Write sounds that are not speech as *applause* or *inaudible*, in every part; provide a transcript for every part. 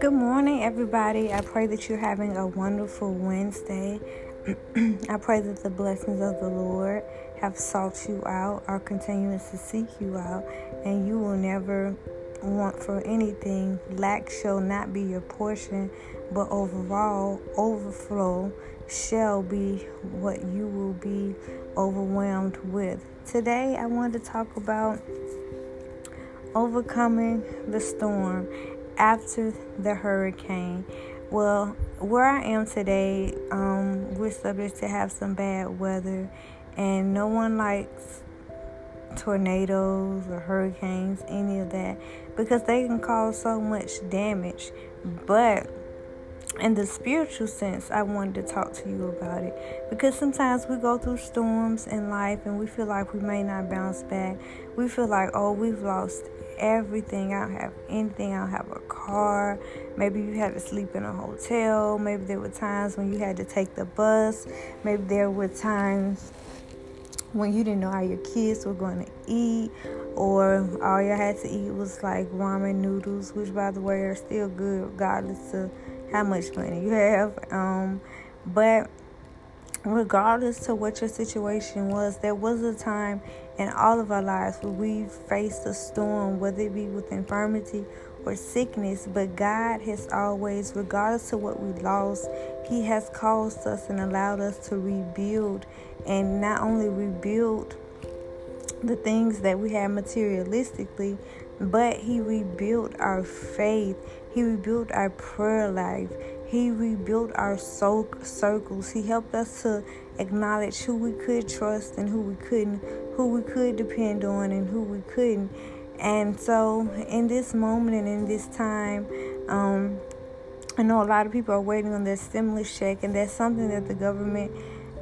Good morning, everybody. I pray that you're having a wonderful Wednesday. *clears throat* I pray that the blessings of the Lord have sought you out, are continuing to seek you out, and you will never want for anything. Lack shall not be your portion, but overall, overflow shall be what you will be overwhelmed with. Today, I want to talk about overcoming the storm after the hurricane. Well, where I am today, um, we're subject to have some bad weather, and no one likes tornadoes or hurricanes, any of that, because they can cause so much damage. But in the spiritual sense, I wanted to talk to you about it because sometimes we go through storms in life and we feel like we may not bounce back. We feel like, oh, we've lost everything. I don't have anything. I don't have a car. Maybe you had to sleep in a hotel. Maybe there were times when you had to take the bus. Maybe there were times when you didn't know how your kids were going to eat, or all you had to eat was like ramen noodles, which, by the way, are still good regardless of how much money you have. Um, but regardless to what your situation was, there was a time in all of our lives where we faced a storm, whether it be with infirmity or sickness. But God has always, regardless to what we lost, He has caused us and allowed us to rebuild and not only rebuild the things that we had materialistically, but He rebuilt our faith. He rebuilt our prayer life. He rebuilt our soul circles. He helped us to acknowledge who we could trust and who we couldn't, who we could depend on and who we couldn't. And so, in this moment and in this time, um, I know a lot of people are waiting on their stimulus check, and that's something that the government.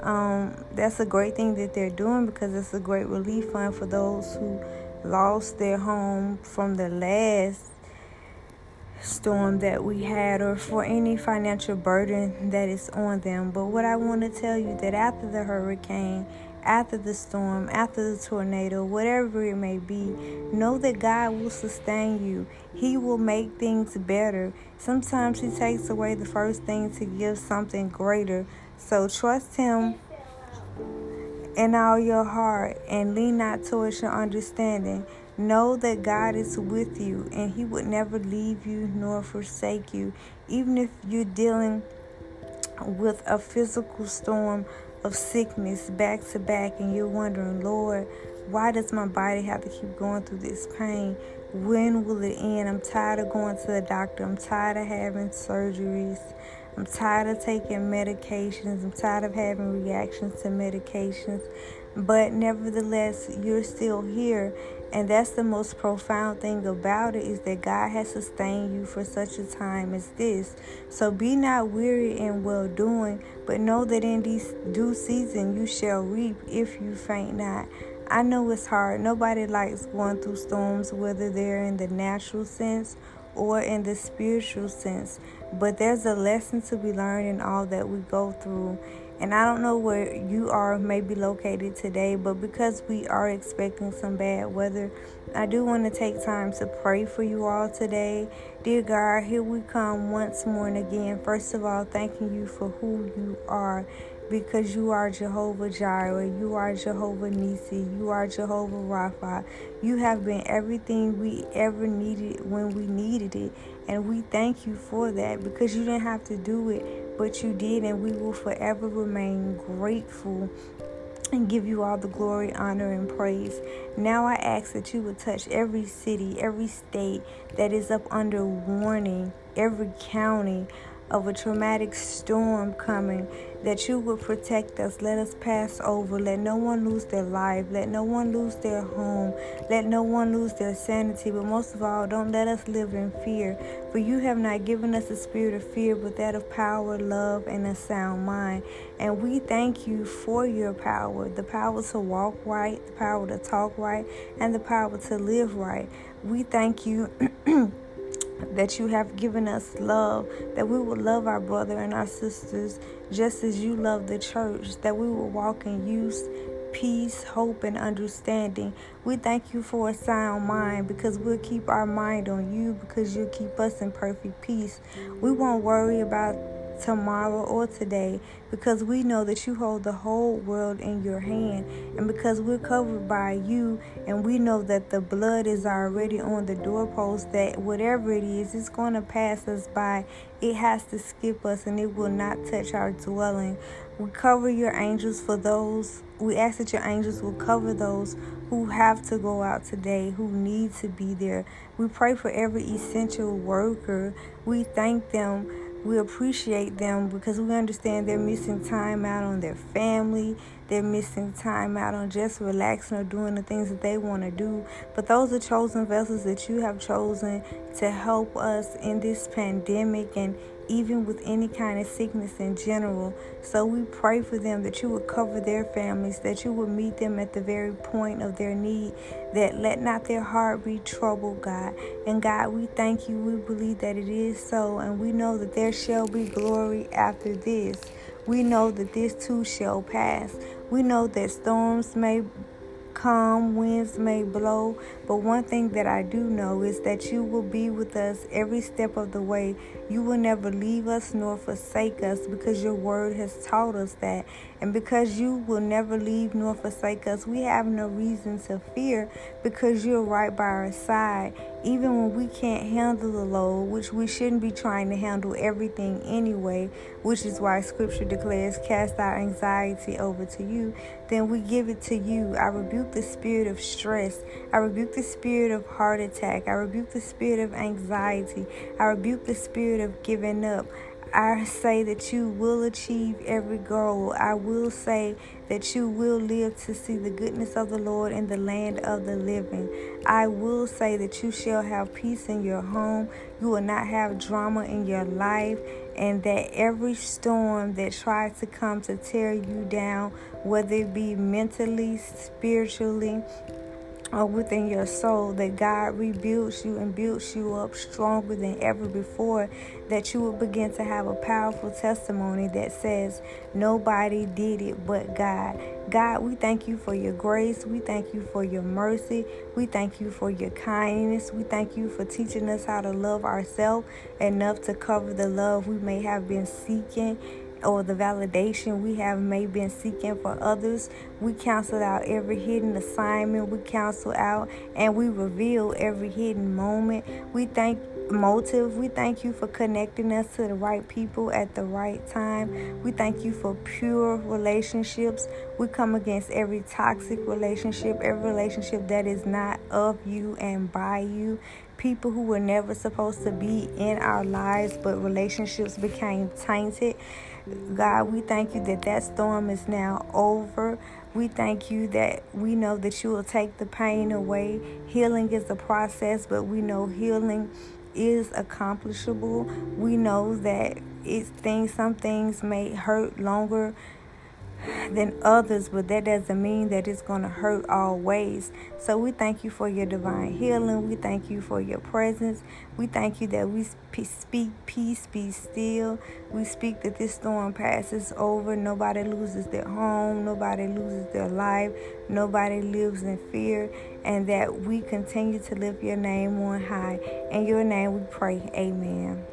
Um, that's a great thing that they're doing because it's a great relief fund for those who lost their home from the last storm that we had or for any financial burden that is on them. But what I want to tell you that after the hurricane, after the storm, after the tornado, whatever it may be, know that God will sustain you. He will make things better. Sometimes He takes away the first thing to give something greater. So trust Him in all your heart and lean not towards your understanding. Know that God is with you and He would never leave you nor forsake you. Even if you're dealing with a physical storm of sickness back to back and you're wondering, Lord, why does my body have to keep going through this pain? When will it end? I'm tired of going to the doctor. I'm tired of having surgeries. I'm tired of taking medications. I'm tired of having reactions to medications. But nevertheless, you're still here. And that's the most profound thing about it is that God has sustained you for such a time as this. So be not weary in well doing, but know that in this due season you shall reap if you faint not. I know it's hard. Nobody likes going through storms, whether they're in the natural sense or in the spiritual sense. But there's a lesson to be learned in all that we go through. And I don't know where you are maybe located today, but because we are expecting some bad weather, I do want to take time to pray for you all today. Dear God, here we come once more and again. First of all, thanking you for who you are because you are Jehovah Jireh, you are Jehovah Nisi, you are Jehovah Rapha. You have been everything we ever needed when we needed it. And we thank you for that because you didn't have to do it, but you did, and we will forever remain grateful and give you all the glory, honor, and praise. Now I ask that you would touch every city, every state that is up under warning, every county of a traumatic storm coming, that you will protect us. Let us pass over. Let no one lose their life. Let no one lose their home. Let no one lose their sanity. But most of all, don't let us live in fear. For you have not given us a spirit of fear, but that of power, love, and a sound mind. And we thank you for your power the power to walk right, the power to talk right, and the power to live right. We thank you. *clears throat* that you have given us love, that we will love our brother and our sisters just as you love the church, that we will walk in use, peace, hope, and understanding. We thank you for a sound mind because we'll keep our mind on you because you'll keep us in perfect peace. We won't worry about tomorrow or today because we know that you hold the whole world in your hand and because we're covered by you and we know that the blood is already on the doorpost that whatever it is it's going to pass us by it has to skip us and it will not touch our dwelling we cover your angels for those we ask that your angels will cover those who have to go out today, who need to be there. We pray for every essential worker. We thank them we appreciate them because we understand they're missing time out on their family. They're missing time out on just relaxing or doing the things that they want to do. But those are chosen vessels that you have chosen to help us in this pandemic and even with any kind of sickness in general. So we pray for them that you would cover their families, that you would meet them at the very point of their need, that let not their heart be troubled, God. And God, we thank you. We believe that it is so, and we know that there shall be glory after this. We know that this too shall pass. We know that storms may come, winds may blow, but one thing that I do know is that you will be with us every step of the way. You will never leave us nor forsake us because your word has taught us that. And because you will never leave nor forsake us, we have no reason to fear because you're right by our side. Even when we can't handle the load, which we shouldn't be trying to handle everything anyway, which is why scripture declares, cast our anxiety over to you, then we give it to you. I rebuke the spirit of stress. I rebuke the spirit of heart attack. I rebuke the spirit of anxiety. I rebuke the spirit of giving up. I say that you will achieve every goal. I will say that you will live to see the goodness of the Lord in the land of the living. I will say that you shall have peace in your home. You will not have drama in your life. And that every storm that tries to come to tear you down, whether it be mentally, spiritually, or within your soul that God rebuilds you and builds you up stronger than ever before, that you will begin to have a powerful testimony that says, Nobody did it but God. God, we thank you for your grace. We thank you for your mercy. We thank you for your kindness. We thank you for teaching us how to love ourselves enough to cover the love we may have been seeking or the validation we have may been seeking for others. We cancel out every hidden assignment. We cancel out and we reveal every hidden moment. We thank motive. We thank you for connecting us to the right people at the right time. We thank you for pure relationships. We come against every toxic relationship, every relationship that is not of you and by you. People who were never supposed to be in our lives, but relationships became tainted. God, we thank you that that storm is now over. We thank you that we know that you will take the pain away. Healing is a process, but we know healing is accomplishable. We know that it's things some things may hurt longer than others, but that doesn't mean that it's going to hurt always. So we thank you for your divine healing. We thank you for your presence. We thank you that we speak peace, be still. We speak that this storm passes over. Nobody loses their home. Nobody loses their life. Nobody lives in fear. And that we continue to lift your name on high. In your name we pray. Amen.